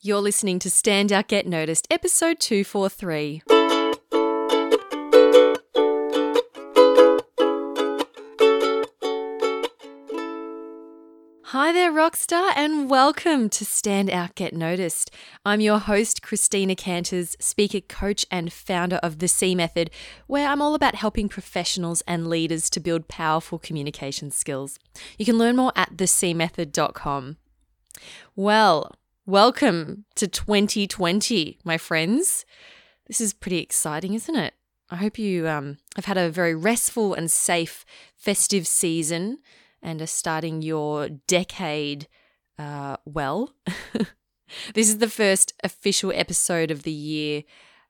You're listening to Stand Out Get Noticed, episode 243. Hi there, Rockstar, and welcome to Stand Out Get Noticed. I'm your host, Christina Canters, speaker, coach, and founder of The C Method, where I'm all about helping professionals and leaders to build powerful communication skills. You can learn more at thecmethod.com. Well, welcome to 2020, my friends. This is pretty exciting, isn't it? I hope you um, have had a very restful and safe festive season and are starting your decade uh, well. this is the first official episode of the year.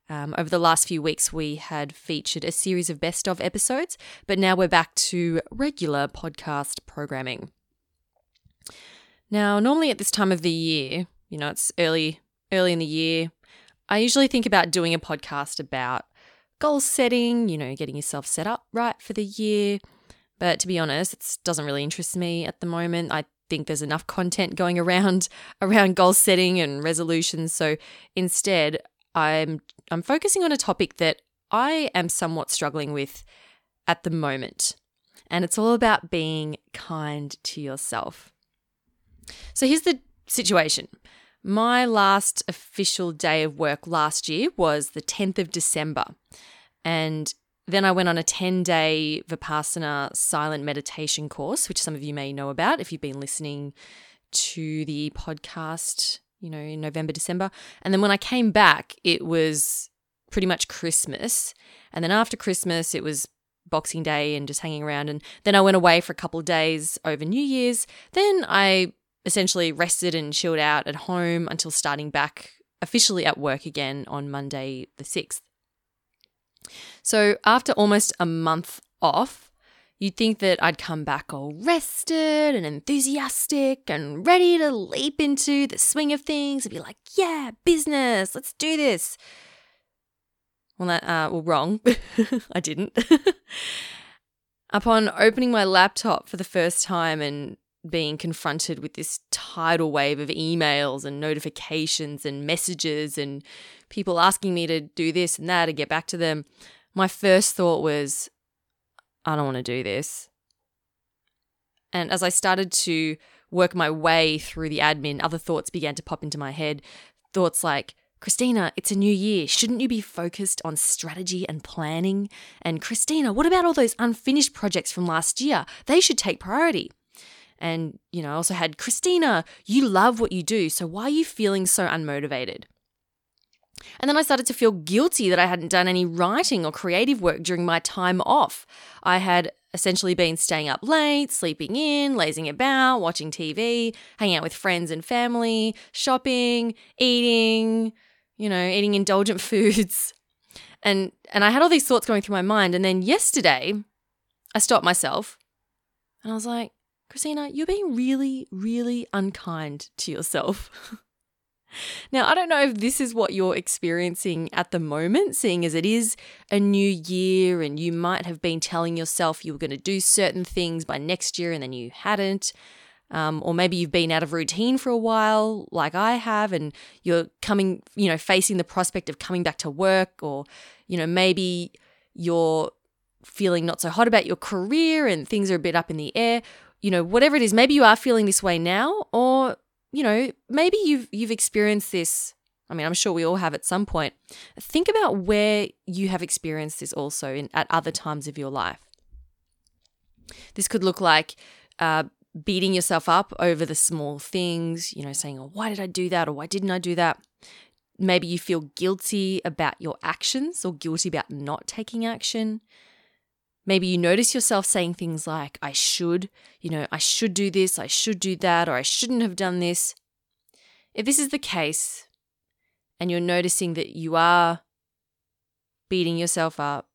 Um, over the last few weeks, we had featured a series of best of episodes, but now we're back to regular podcast programming. Now, normally at this time of the year, you know, it's early, early in the year. I usually think about doing a podcast about goal setting, you know, getting yourself set up right for the year, but to be honest, it doesn't really interest me at the moment. I think there's enough content going around around goal setting and resolutions. So instead, I'm I'm focusing on a topic that I am somewhat struggling with at the moment. And it's all about being kind to yourself. So here's the situation. My last official day of work last year was the 10th of December. And then I went on a 10 day Vipassana silent meditation course, which some of you may know about if you've been listening to the podcast, you know, in November, December. And then when I came back, it was pretty much Christmas. And then after Christmas, it was Boxing Day and just hanging around. And then I went away for a couple of days over New Year's. Then I essentially rested and chilled out at home until starting back officially at work again on Monday, the 6th. So after almost a month off, you'd think that I'd come back all rested and enthusiastic and ready to leap into the swing of things and be like, yeah, business, let's do this. Well, that, uh, well, wrong. I didn't. Upon opening my laptop for the first time and being confronted with this tidal wave of emails and notifications and messages and people asking me to do this and that and get back to them, my first thought was, I don't want to do this. And as I started to work my way through the admin, other thoughts began to pop into my head. Thoughts like, Christina, it's a new year. Shouldn't you be focused on strategy and planning? And Christina, what about all those unfinished projects from last year? They should take priority. And, you know, I also had Christina, you love what you do. So why are you feeling so unmotivated? And then I started to feel guilty that I hadn't done any writing or creative work during my time off. I had essentially been staying up late, sleeping in, lazing about, watching TV, hanging out with friends and family, shopping, eating, you know, eating indulgent foods. And and I had all these thoughts going through my mind and then yesterday I stopped myself and I was like, Christina, you're being really really unkind to yourself. Now, I don't know if this is what you're experiencing at the moment, seeing as it is a new year and you might have been telling yourself you were going to do certain things by next year and then you hadn't. Um, or maybe you've been out of routine for a while, like I have, and you're coming, you know, facing the prospect of coming back to work, or, you know, maybe you're feeling not so hot about your career and things are a bit up in the air. You know, whatever it is, maybe you are feeling this way now, or you know, maybe you've you've experienced this. I mean, I'm sure we all have at some point. Think about where you have experienced this also in, at other times of your life. This could look like uh, beating yourself up over the small things, you know, saying, oh, why did I do that? Or why didn't I do that? Maybe you feel guilty about your actions or guilty about not taking action. Maybe you notice yourself saying things like, I should, you know, I should do this, I should do that, or I shouldn't have done this. If this is the case, and you're noticing that you are beating yourself up,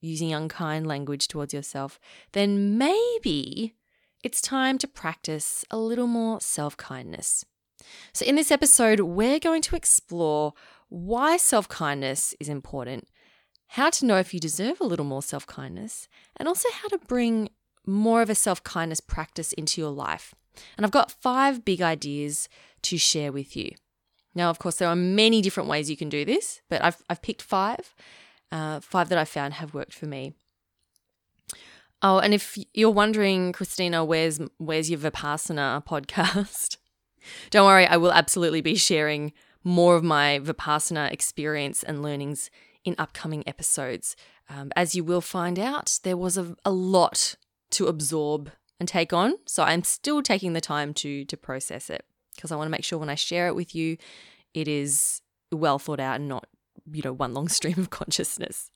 using unkind language towards yourself, then maybe it's time to practice a little more self kindness. So, in this episode, we're going to explore why self kindness is important how to know if you deserve a little more self kindness, and also how to bring more of a self kindness practice into your life. And I've got five big ideas to share with you. Now, of course, there are many different ways you can do this, but I've, I've picked five, uh, five that I found have worked for me. Oh, and if you're wondering, Christina, where's where's your Vipassana podcast? Don't worry, I will absolutely be sharing more of my Vipassana experience and learnings in upcoming episodes. Um, as you will find out, there was a, a lot to absorb and take on, so I'm still taking the time to to process it because I want to make sure when I share it with you, it is well thought out and not you know one long stream of consciousness.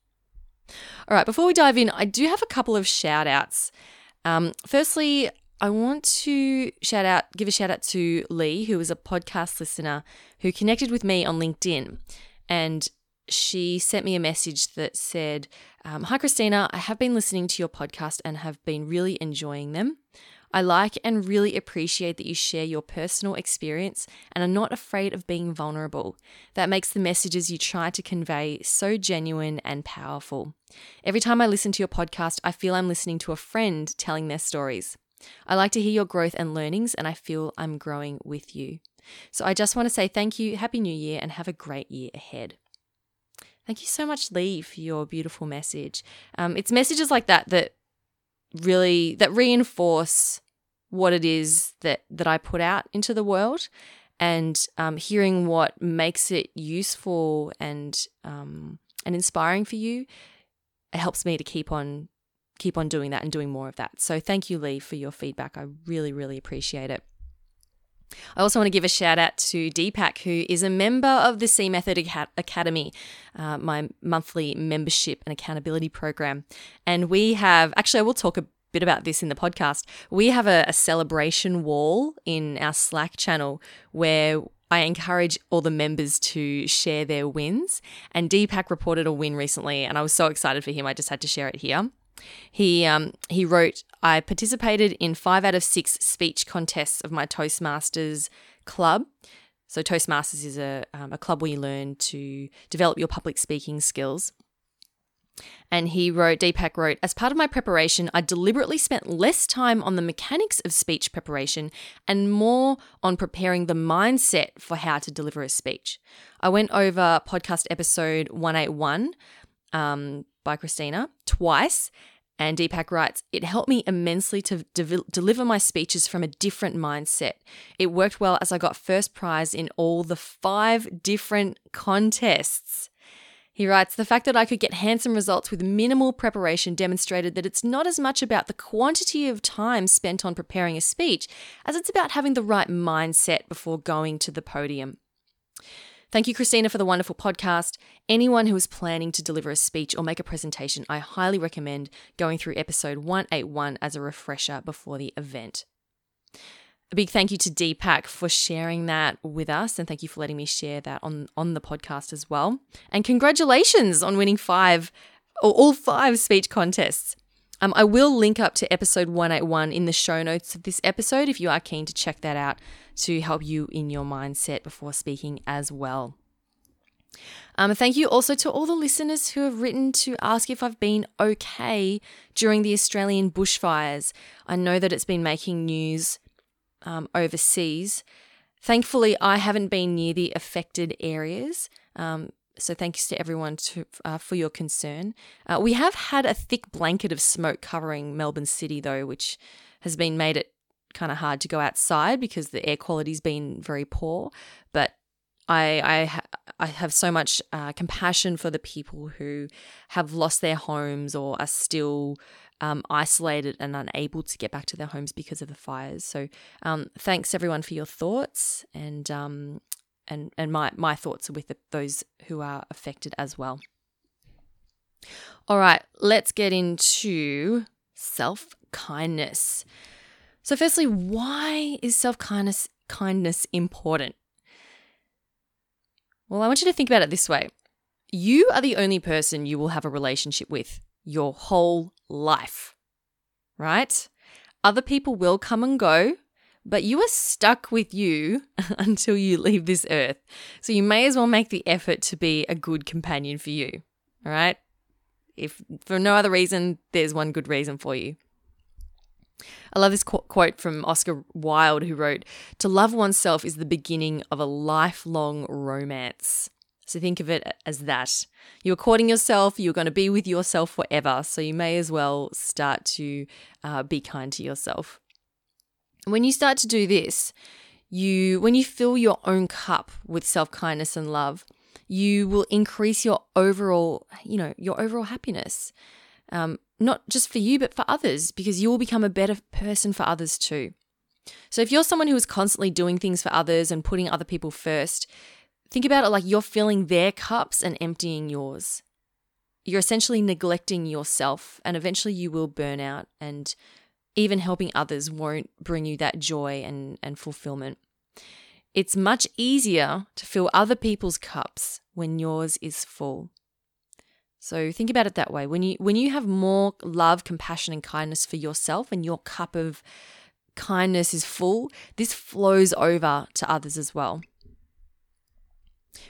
All right, before we dive in, I do have a couple of shout outs. Um, firstly, I want to shout out, give a shout out to Lee, who is a podcast listener who connected with me on LinkedIn. And she sent me a message that said, um, Hi, Christina, I have been listening to your podcast and have been really enjoying them. I like and really appreciate that you share your personal experience and are not afraid of being vulnerable. That makes the messages you try to convey so genuine and powerful. Every time I listen to your podcast, I feel I'm listening to a friend telling their stories. I like to hear your growth and learnings, and I feel I'm growing with you. So I just want to say thank you, Happy New Year, and have a great year ahead. Thank you so much, Lee, for your beautiful message. Um, it's messages like that that really that reinforce what it is that that I put out into the world, and um, hearing what makes it useful and um, and inspiring for you, it helps me to keep on keep on doing that and doing more of that. So thank you, Lee, for your feedback. I really, really appreciate it. I also want to give a shout out to Deepak, who is a member of the C Method Academy, uh, my monthly membership and accountability program. And we have, actually, I will talk a bit about this in the podcast. We have a, a celebration wall in our Slack channel where I encourage all the members to share their wins. And Deepak reported a win recently, and I was so excited for him. I just had to share it here. He um, he wrote, I participated in five out of six speech contests of my Toastmasters club. So Toastmasters is a um, a club where you learn to develop your public speaking skills. And he wrote, Deepak wrote, as part of my preparation, I deliberately spent less time on the mechanics of speech preparation and more on preparing the mindset for how to deliver a speech. I went over podcast episode 181 um, by Christina twice. And Deepak writes, it helped me immensely to de- deliver my speeches from a different mindset. It worked well as I got first prize in all the five different contests. He writes, the fact that I could get handsome results with minimal preparation demonstrated that it's not as much about the quantity of time spent on preparing a speech as it's about having the right mindset before going to the podium. Thank you, Christina, for the wonderful podcast. Anyone who is planning to deliver a speech or make a presentation, I highly recommend going through episode 181 as a refresher before the event. A big thank you to Deepak for sharing that with us, and thank you for letting me share that on, on the podcast as well. And congratulations on winning five, or all five speech contests. Um, I will link up to episode 181 in the show notes of this episode if you are keen to check that out to help you in your mindset before speaking as well. Um, thank you also to all the listeners who have written to ask if I've been okay during the Australian bushfires. I know that it's been making news um, overseas. Thankfully, I haven't been near the affected areas. Um, so thanks to everyone to, uh, for your concern. Uh, we have had a thick blanket of smoke covering Melbourne City, though, which has been made it kind of hard to go outside because the air quality's been very poor. But I I, I have so much uh, compassion for the people who have lost their homes or are still um, isolated and unable to get back to their homes because of the fires. So um, thanks everyone for your thoughts and um, and and my my thoughts are with the, those who are affected as well. All right, let's get into self kindness. So, firstly, why is self kindness important? Well, I want you to think about it this way. You are the only person you will have a relationship with your whole life, right? Other people will come and go, but you are stuck with you until you leave this earth. So you may as well make the effort to be a good companion for you, all right? If for no other reason, there's one good reason for you. I love this qu- quote from Oscar Wilde, who wrote, To love oneself is the beginning of a lifelong romance. So think of it as that. You're courting yourself, you're going to be with yourself forever. So you may as well start to uh, be kind to yourself. When you start to do this, you when you fill your own cup with self-kindness and love, you will increase your overall, you know, your overall happiness. Um, not just for you, but for others, because you will become a better person for others too. So if you're someone who is constantly doing things for others and putting other people first, Think about it like you're filling their cups and emptying yours. You're essentially neglecting yourself, and eventually you will burn out, and even helping others won't bring you that joy and, and fulfillment. It's much easier to fill other people's cups when yours is full. So think about it that way. When you when you have more love, compassion and kindness for yourself and your cup of kindness is full, this flows over to others as well.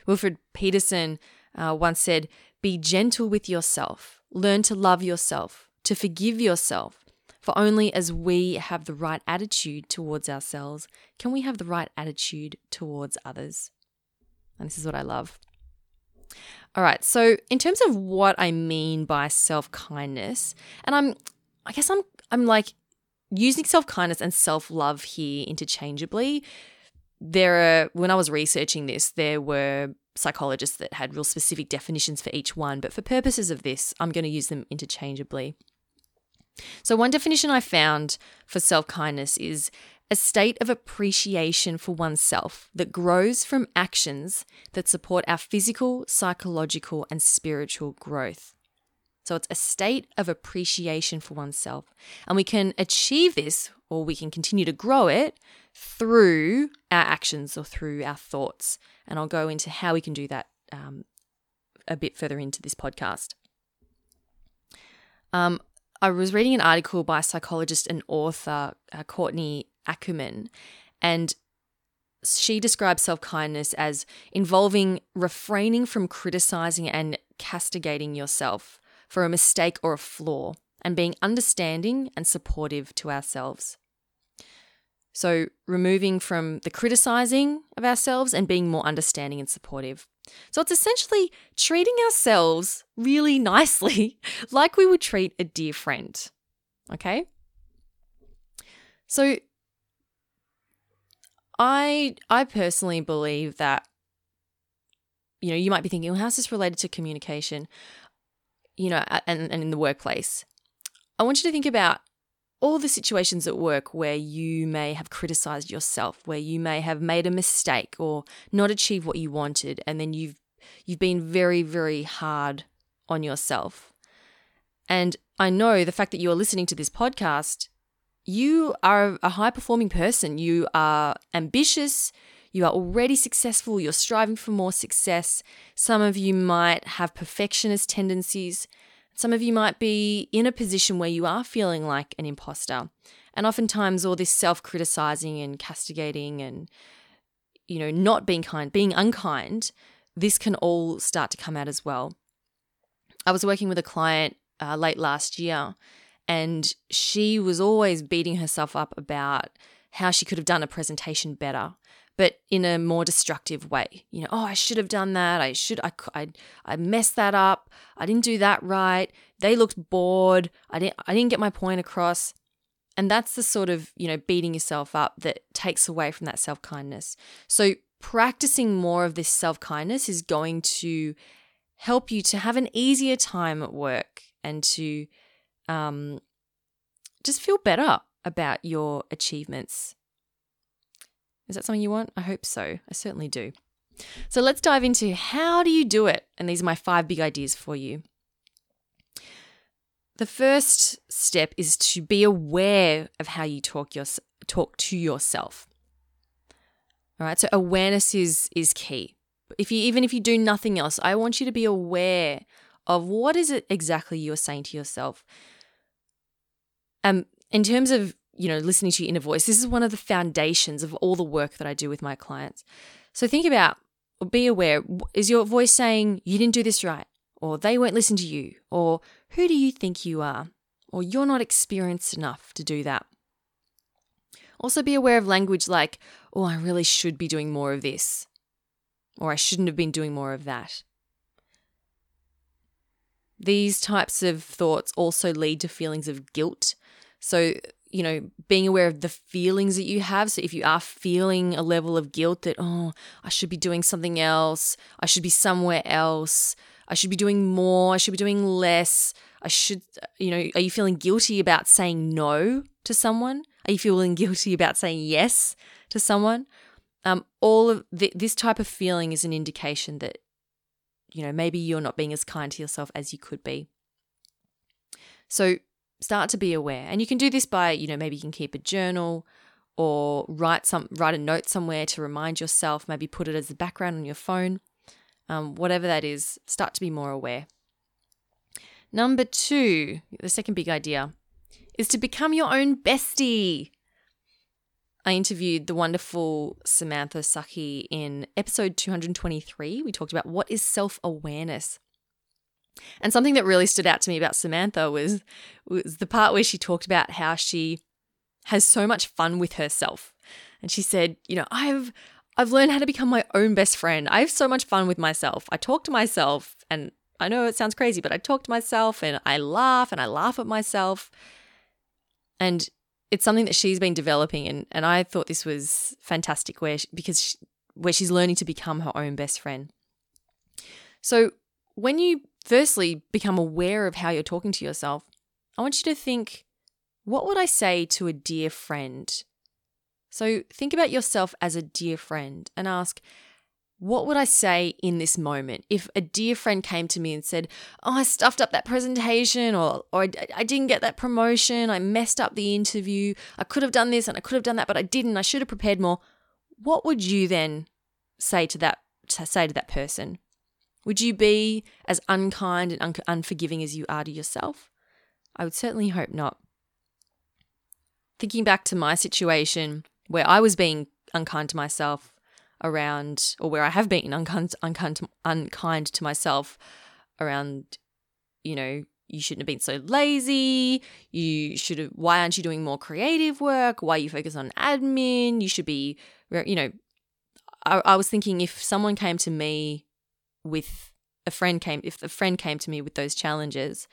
Wilfred Peterson uh, once said, Be gentle with yourself, learn to love yourself, to forgive yourself. For only as we have the right attitude towards ourselves can we have the right attitude towards others. And this is what I love. All right, so in terms of what I mean by self kindness, and I'm, I guess I'm, I'm like using self kindness and self love here interchangeably there are when I was researching this, there were psychologists that had real specific definitions for each one, but for purposes of this, I'm going to use them interchangeably. So, one definition I found for self kindness is a state of appreciation for oneself that grows from actions that support our physical, psychological, and spiritual growth. So, it's a state of appreciation for oneself. And we can achieve this or we can continue to grow it through our actions or through our thoughts. And I'll go into how we can do that um, a bit further into this podcast. Um, I was reading an article by psychologist and author uh, Courtney Ackerman, and she describes self kindness as involving refraining from criticizing and castigating yourself for a mistake or a flaw, and being understanding and supportive to ourselves. So, removing from the criticizing of ourselves and being more understanding and supportive. So, it's essentially treating ourselves really nicely, like we would treat a dear friend. Okay? So, I I personally believe that you know, you might be thinking, well, how's this related to communication? You know, and, and in the workplace. I want you to think about all the situations at work where you may have criticized yourself, where you may have made a mistake or not achieved what you wanted, and then you've you've been very, very hard on yourself. And I know the fact that you're listening to this podcast, you are a high performing person. You are ambitious. You are already successful. You're striving for more success. Some of you might have perfectionist tendencies. Some of you might be in a position where you are feeling like an imposter. And oftentimes, all this self criticizing and castigating and, you know, not being kind, being unkind, this can all start to come out as well. I was working with a client uh, late last year, and she was always beating herself up about how she could have done a presentation better but in a more destructive way. You know, oh, I should have done that. I should, I, I, I messed that up. I didn't do that right. They looked bored. I didn't, I didn't get my point across. And that's the sort of, you know, beating yourself up that takes away from that self kindness. So practicing more of this self kindness is going to help you to have an easier time at work and to um, just feel better about your achievements is that something you want? I hope so. I certainly do. So let's dive into how do you do it? And these are my five big ideas for you. The first step is to be aware of how you talk your, talk to yourself. All right, so awareness is is key. If you even if you do nothing else, I want you to be aware of what is it exactly you're saying to yourself. Um, in terms of you know, listening to your inner voice. This is one of the foundations of all the work that I do with my clients. So think about or be aware is your voice saying, you didn't do this right, or they won't listen to you, or who do you think you are, or you're not experienced enough to do that? Also, be aware of language like, oh, I really should be doing more of this, or I shouldn't have been doing more of that. These types of thoughts also lead to feelings of guilt. So, you know, being aware of the feelings that you have. So, if you are feeling a level of guilt that, oh, I should be doing something else, I should be somewhere else, I should be doing more, I should be doing less, I should, you know, are you feeling guilty about saying no to someone? Are you feeling guilty about saying yes to someone? Um, all of th- this type of feeling is an indication that, you know, maybe you're not being as kind to yourself as you could be. So start to be aware, and you can do this by, you know, maybe you can keep a journal or write some write a note somewhere to remind yourself. Maybe put it as the background on your phone. Um, whatever that is, start to be more aware. Number two, the second big idea, is to become your own bestie. I interviewed the wonderful Samantha Saki in episode 223. We talked about what is self awareness. And something that really stood out to me about Samantha was, was the part where she talked about how she has so much fun with herself. And she said, you know, I've I've learned how to become my own best friend. I have so much fun with myself. I talk to myself and I know it sounds crazy, but I talk to myself and I laugh and I laugh at myself. And it's something that she's been developing and, and I thought this was fantastic where she, because she, where she's learning to become her own best friend. So when you firstly become aware of how you're talking to yourself, I want you to think what would I say to a dear friend? So think about yourself as a dear friend and ask what would I say in this moment if a dear friend came to me and said, "Oh, I stuffed up that presentation or or I, I didn't get that promotion, I messed up the interview, I could have done this and I could have done that, but I didn't. I should have prepared more." What would you then say to that to say to that person? Would you be as unkind and un- unforgiving as you are to yourself? I would certainly hope not. Thinking back to my situation where I was being unkind to myself around, or where I have been unkind, unkind, unkind to myself around, you know, you shouldn't have been so lazy. You should have, why aren't you doing more creative work? Why you focus on admin? You should be, you know, I, I was thinking if someone came to me with a friend came, if a friend came to me with those challenges,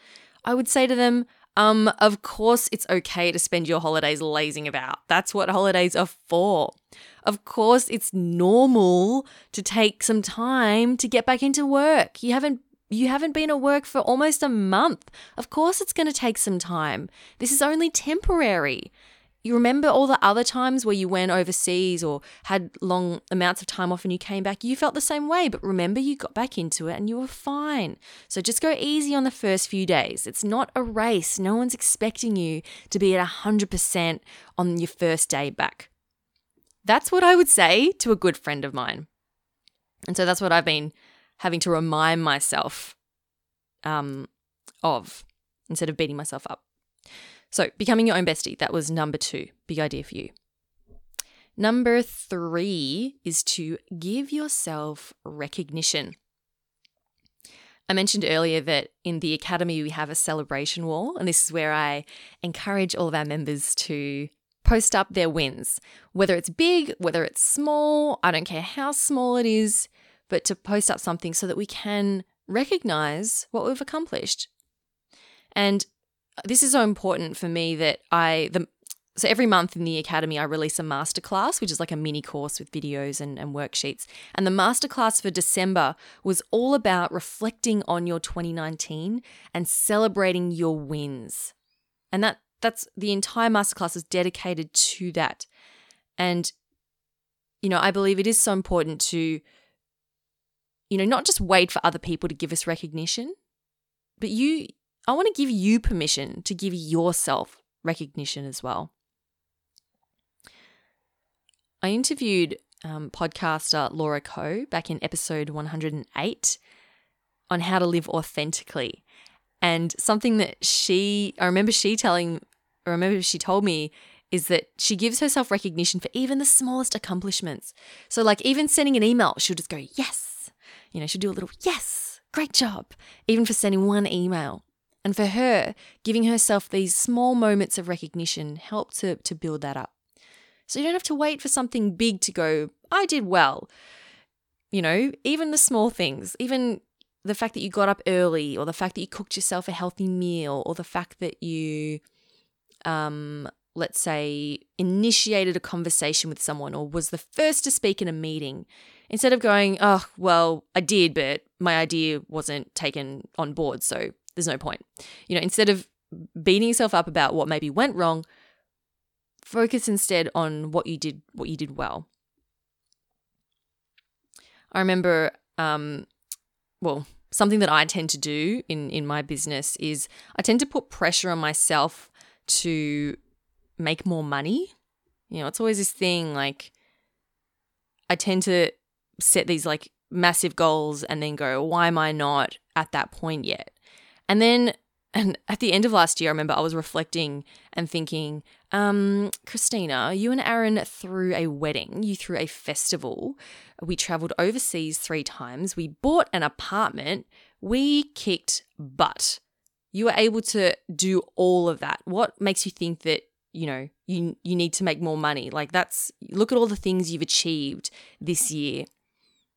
I would say to them, um, of course, it's okay to spend your holidays lazing about. That's what holidays are for. Of course, it's normal to take some time to get back into work. You haven't you haven't been at work for almost a month. Of course, it's going to take some time. This is only temporary. You remember all the other times where you went overseas or had long amounts of time off and you came back, you felt the same way, but remember you got back into it and you were fine. So just go easy on the first few days. It's not a race. No one's expecting you to be at 100% on your first day back. That's what I would say to a good friend of mine. And so that's what I've been having to remind myself um, of instead of beating myself up. So, becoming your own bestie, that was number two. Big idea for you. Number three is to give yourself recognition. I mentioned earlier that in the Academy we have a celebration wall, and this is where I encourage all of our members to post up their wins, whether it's big, whether it's small, I don't care how small it is, but to post up something so that we can recognize what we've accomplished. And this is so important for me that I the so every month in the academy I release a masterclass, which is like a mini course with videos and, and worksheets. And the masterclass for December was all about reflecting on your 2019 and celebrating your wins. And that that's the entire masterclass is dedicated to that. And you know, I believe it is so important to you know, not just wait for other people to give us recognition, but you I want to give you permission to give yourself recognition as well. I interviewed um, podcaster Laura Coe back in episode 108 on how to live authentically. And something that she, I remember she telling, I remember she told me is that she gives herself recognition for even the smallest accomplishments. So, like, even sending an email, she'll just go, yes. You know, she'll do a little, yes, great job, even for sending one email. And for her, giving herself these small moments of recognition helped to, to build that up. So you don't have to wait for something big to go, I did well. You know, even the small things, even the fact that you got up early, or the fact that you cooked yourself a healthy meal, or the fact that you, um, let's say, initiated a conversation with someone or was the first to speak in a meeting, instead of going, oh, well, I did, but my idea wasn't taken on board. So there's no point. You know, instead of beating yourself up about what maybe went wrong, focus instead on what you did, what you did well. I remember, um, well, something that I tend to do in in my business is I tend to put pressure on myself to make more money. You know, it's always this thing like I tend to set these like massive goals and then go, why am I not at that point yet? And then and at the end of last year, I remember I was reflecting and thinking, um, Christina, you and Aaron threw a wedding, you threw a festival. We traveled overseas three times. We bought an apartment. We kicked butt. You were able to do all of that. What makes you think that, you know, you you need to make more money? Like that's look at all the things you've achieved this year.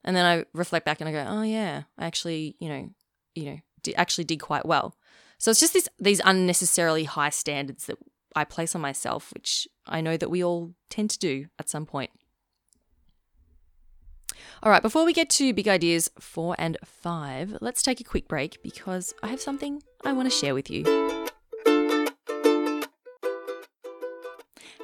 And then I reflect back and I go, "Oh yeah, I actually, you know, you know, actually did quite well." So it's just this, these unnecessarily high standards that I place on myself, which I know that we all tend to do at some point. All right, before we get to big ideas four and five, let's take a quick break because I have something I want to share with you.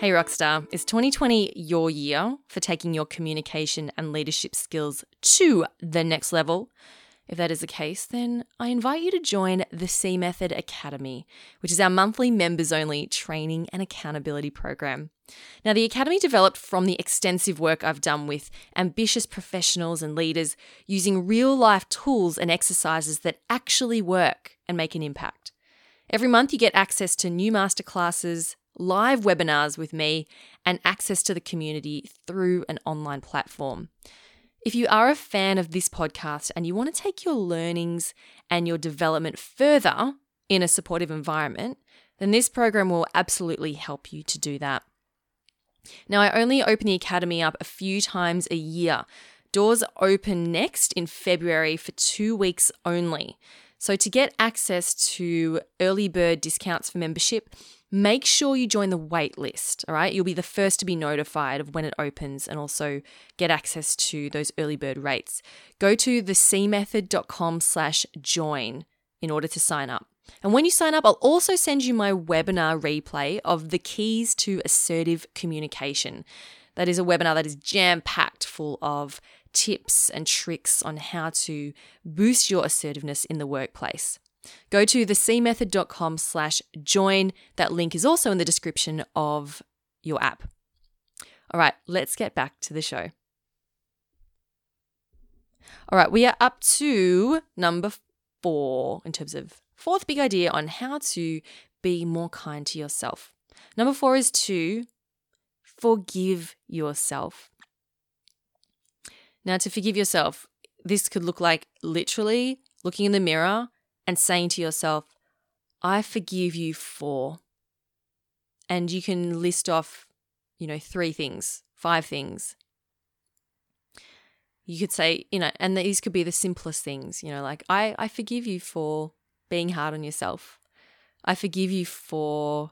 Hey, Rockstar, is 2020 your year for taking your communication and leadership skills to the next level? If that is the case, then I invite you to join the C Method Academy, which is our monthly members only training and accountability program. Now, the Academy developed from the extensive work I've done with ambitious professionals and leaders using real life tools and exercises that actually work and make an impact. Every month, you get access to new masterclasses, live webinars with me, and access to the community through an online platform. If you are a fan of this podcast and you want to take your learnings and your development further in a supportive environment, then this program will absolutely help you to do that. Now, I only open the Academy up a few times a year. Doors open next in February for two weeks only. So, to get access to early bird discounts for membership, make sure you join the wait list. All right. You'll be the first to be notified of when it opens and also get access to those early bird rates. Go to thecmethod.com slash join in order to sign up. And when you sign up, I'll also send you my webinar replay of the keys to assertive communication. That is a webinar that is jam packed full of tips and tricks on how to boost your assertiveness in the workplace. Go to thecmethod.com slash join. That link is also in the description of your app. All right, let's get back to the show. All right, we are up to number four in terms of fourth big idea on how to be more kind to yourself. Number four is to forgive yourself. Now, to forgive yourself, this could look like literally looking in the mirror and saying to yourself, I forgive you for. And you can list off, you know, three things, five things. You could say, you know, and these could be the simplest things, you know, like, I, I forgive you for being hard on yourself. I forgive you for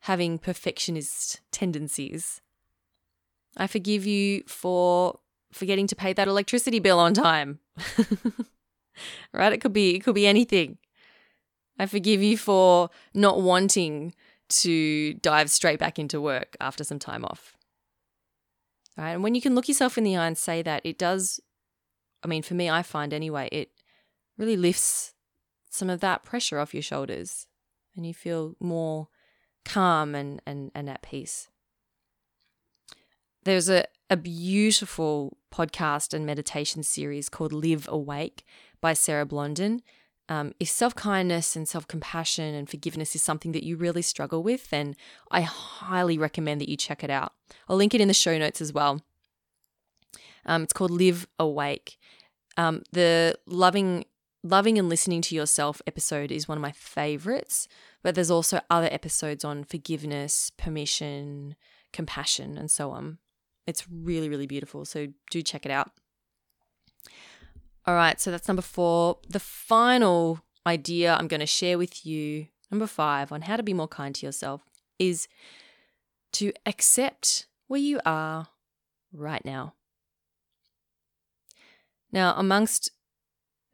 having perfectionist tendencies. I forgive you for forgetting to pay that electricity bill on time. right? It could be it could be anything. I forgive you for not wanting to dive straight back into work after some time off. Right? And when you can look yourself in the eye and say that, it does I mean, for me, I find anyway, it really lifts some of that pressure off your shoulders and you feel more calm and, and, and at peace. There's a, a beautiful podcast and meditation series called Live Awake by Sarah Blondin. Um, if self kindness and self compassion and forgiveness is something that you really struggle with, then I highly recommend that you check it out. I'll link it in the show notes as well. Um, it's called Live Awake. Um, the loving, loving and listening to yourself episode is one of my favorites, but there's also other episodes on forgiveness, permission, compassion, and so on. It's really, really beautiful. So do check it out. All right, so that's number four. The final idea I'm going to share with you, number five, on how to be more kind to yourself is to accept where you are right now. Now, amongst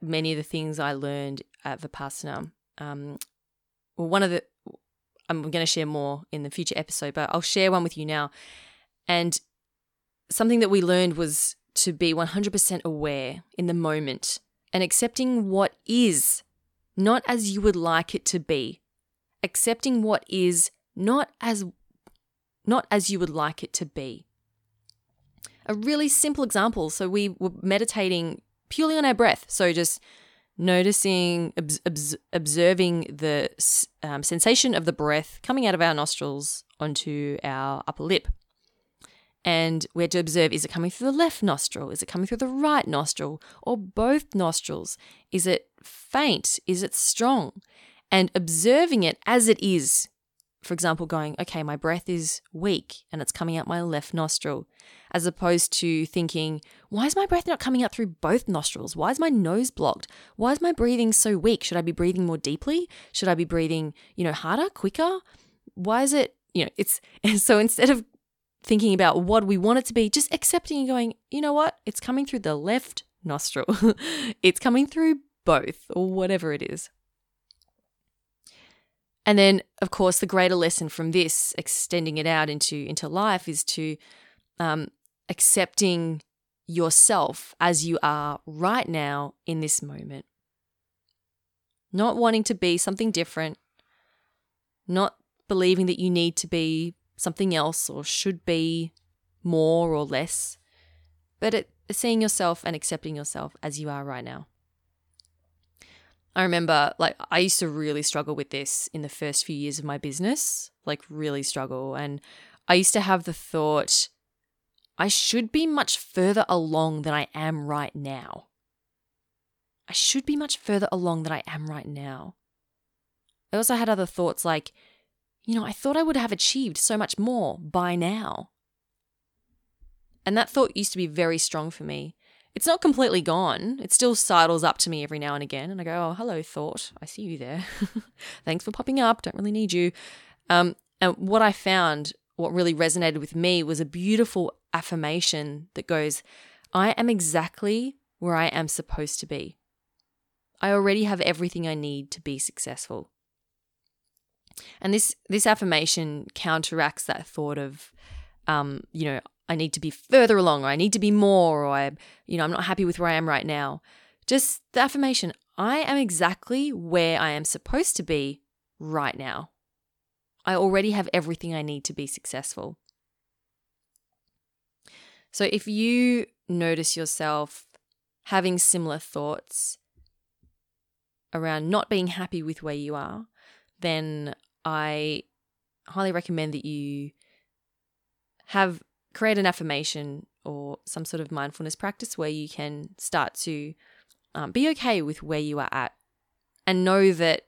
many of the things I learned at Vipassana, um, well, one of the, I'm going to share more in the future episode, but I'll share one with you now. And something that we learned was to be 100% aware in the moment and accepting what is, not as you would like it to be. Accepting what is not as not as you would like it to be. A really simple example. So we were meditating purely on our breath. So just noticing, obs- observing the um, sensation of the breath coming out of our nostrils onto our upper lip. And we had to observe is it coming through the left nostril? Is it coming through the right nostril? Or both nostrils? Is it faint? Is it strong? And observing it as it is. For example, going, okay, my breath is weak and it's coming out my left nostril, as opposed to thinking, why is my breath not coming out through both nostrils? Why is my nose blocked? Why is my breathing so weak? Should I be breathing more deeply? Should I be breathing, you know, harder, quicker? Why is it, you know, it's, so instead of thinking about what we want it to be, just accepting and going, you know what? It's coming through the left nostril. it's coming through both, or whatever it is. And then, of course, the greater lesson from this, extending it out into, into life, is to um, accepting yourself as you are right now in this moment. Not wanting to be something different, not believing that you need to be something else or should be more or less, but it, seeing yourself and accepting yourself as you are right now. I remember, like, I used to really struggle with this in the first few years of my business, like, really struggle. And I used to have the thought, I should be much further along than I am right now. I should be much further along than I am right now. I also had other thoughts like, you know, I thought I would have achieved so much more by now. And that thought used to be very strong for me. It's not completely gone. It still sidles up to me every now and again. And I go, oh, hello, thought. I see you there. Thanks for popping up. Don't really need you. Um, and what I found, what really resonated with me was a beautiful affirmation that goes, I am exactly where I am supposed to be. I already have everything I need to be successful. And this this affirmation counteracts that thought of, um, you know, I need to be further along, or I need to be more, or I, you know, I'm not happy with where I am right now. Just the affirmation: I am exactly where I am supposed to be right now. I already have everything I need to be successful. So if you notice yourself having similar thoughts around not being happy with where you are, then I highly recommend that you have create an affirmation or some sort of mindfulness practice where you can start to um, be okay with where you are at and know that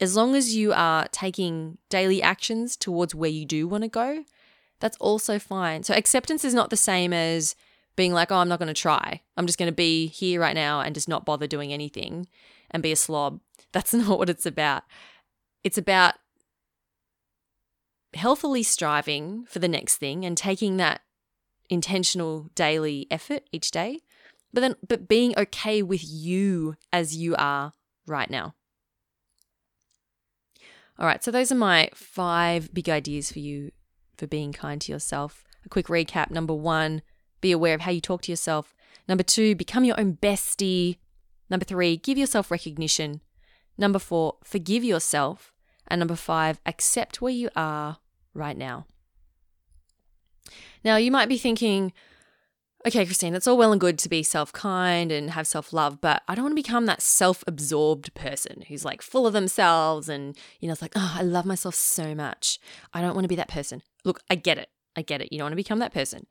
as long as you are taking daily actions towards where you do want to go, that's also fine. So, acceptance is not the same as being like, oh, I'm not going to try. I'm just going to be here right now and just not bother doing anything and be a slob. That's not what it's about. It's about healthily striving for the next thing and taking that intentional daily effort each day, but then but being okay with you as you are right now. All right, so those are my five big ideas for you for being kind to yourself. A quick recap. Number 1, be aware of how you talk to yourself. Number 2, become your own bestie. Number 3, give yourself recognition. Number 4, forgive yourself. And number five, accept where you are right now. Now, you might be thinking, okay, Christine, it's all well and good to be self kind and have self love, but I don't want to become that self absorbed person who's like full of themselves and, you know, it's like, oh, I love myself so much. I don't want to be that person. Look, I get it. I get it. You don't want to become that person.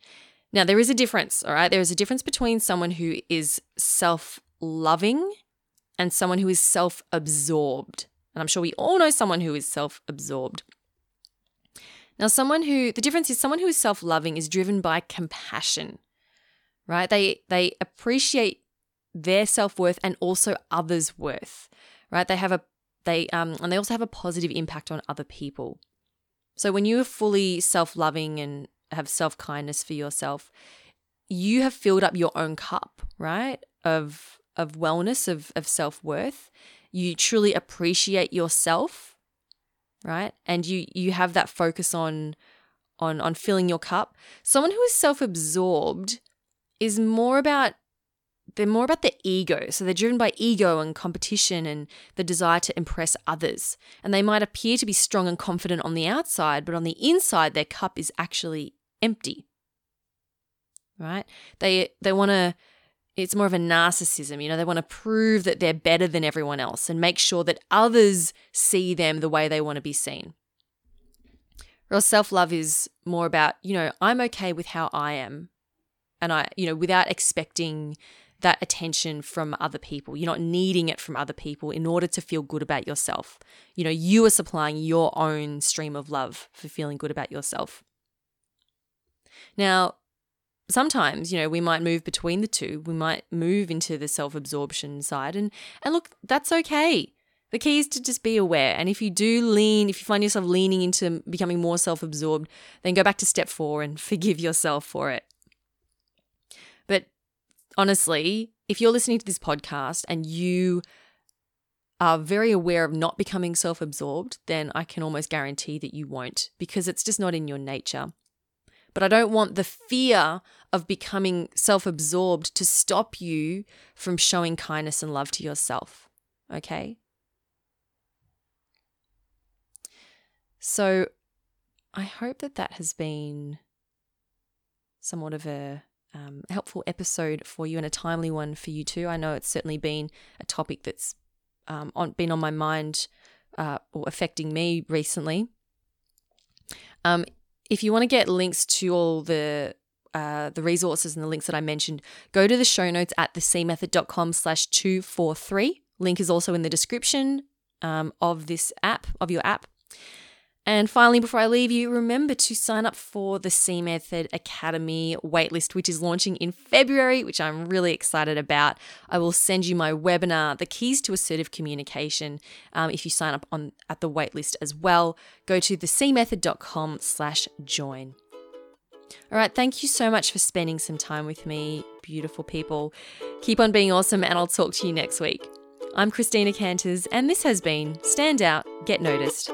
Now, there is a difference, all right? There is a difference between someone who is self loving and someone who is self absorbed. And I'm sure we all know someone who is self absorbed. Now, someone who, the difference is someone who is self loving is driven by compassion, right? They, they appreciate their self worth and also others' worth, right? They have a, they, um, and they also have a positive impact on other people. So when you are fully self loving and have self kindness for yourself, you have filled up your own cup, right? Of of wellness, of of self worth. You truly appreciate yourself, right? And you you have that focus on on on filling your cup. Someone who is self absorbed is more about they're more about the ego. So they're driven by ego and competition and the desire to impress others. And they might appear to be strong and confident on the outside, but on the inside, their cup is actually empty. Right? They they want to it's more of a narcissism, you know, they want to prove that they're better than everyone else and make sure that others see them the way they want to be seen. Whereas self-love is more about, you know, I'm okay with how I am. And I, you know, without expecting that attention from other people. You're not needing it from other people in order to feel good about yourself. You know, you are supplying your own stream of love for feeling good about yourself. Now, sometimes, you know, we might move between the two. We might move into the self-absorption side and and look, that's okay. The key is to just be aware. And if you do lean, if you find yourself leaning into becoming more self-absorbed, then go back to step 4 and forgive yourself for it. But honestly, if you're listening to this podcast and you are very aware of not becoming self absorbed, then I can almost guarantee that you won't because it's just not in your nature. But I don't want the fear of becoming self absorbed to stop you from showing kindness and love to yourself. Okay? So I hope that that has been somewhat of a um, helpful episode for you and a timely one for you too. I know it's certainly been a topic that's um, on, been on my mind uh, or affecting me recently. Um, if you want to get links to all the uh, the resources and the links that I mentioned, go to the show notes at thecmethod.com slash 243. Link is also in the description um, of this app, of your app. And finally, before I leave you, remember to sign up for the C Method Academy waitlist, which is launching in February, which I'm really excited about. I will send you my webinar, The Keys to Assertive Communication, um, if you sign up on at the waitlist as well. Go to thecmethod.com slash join. All right, thank you so much for spending some time with me, beautiful people. Keep on being awesome, and I'll talk to you next week. I'm Christina Canters, and this has been Stand Out, Get Noticed.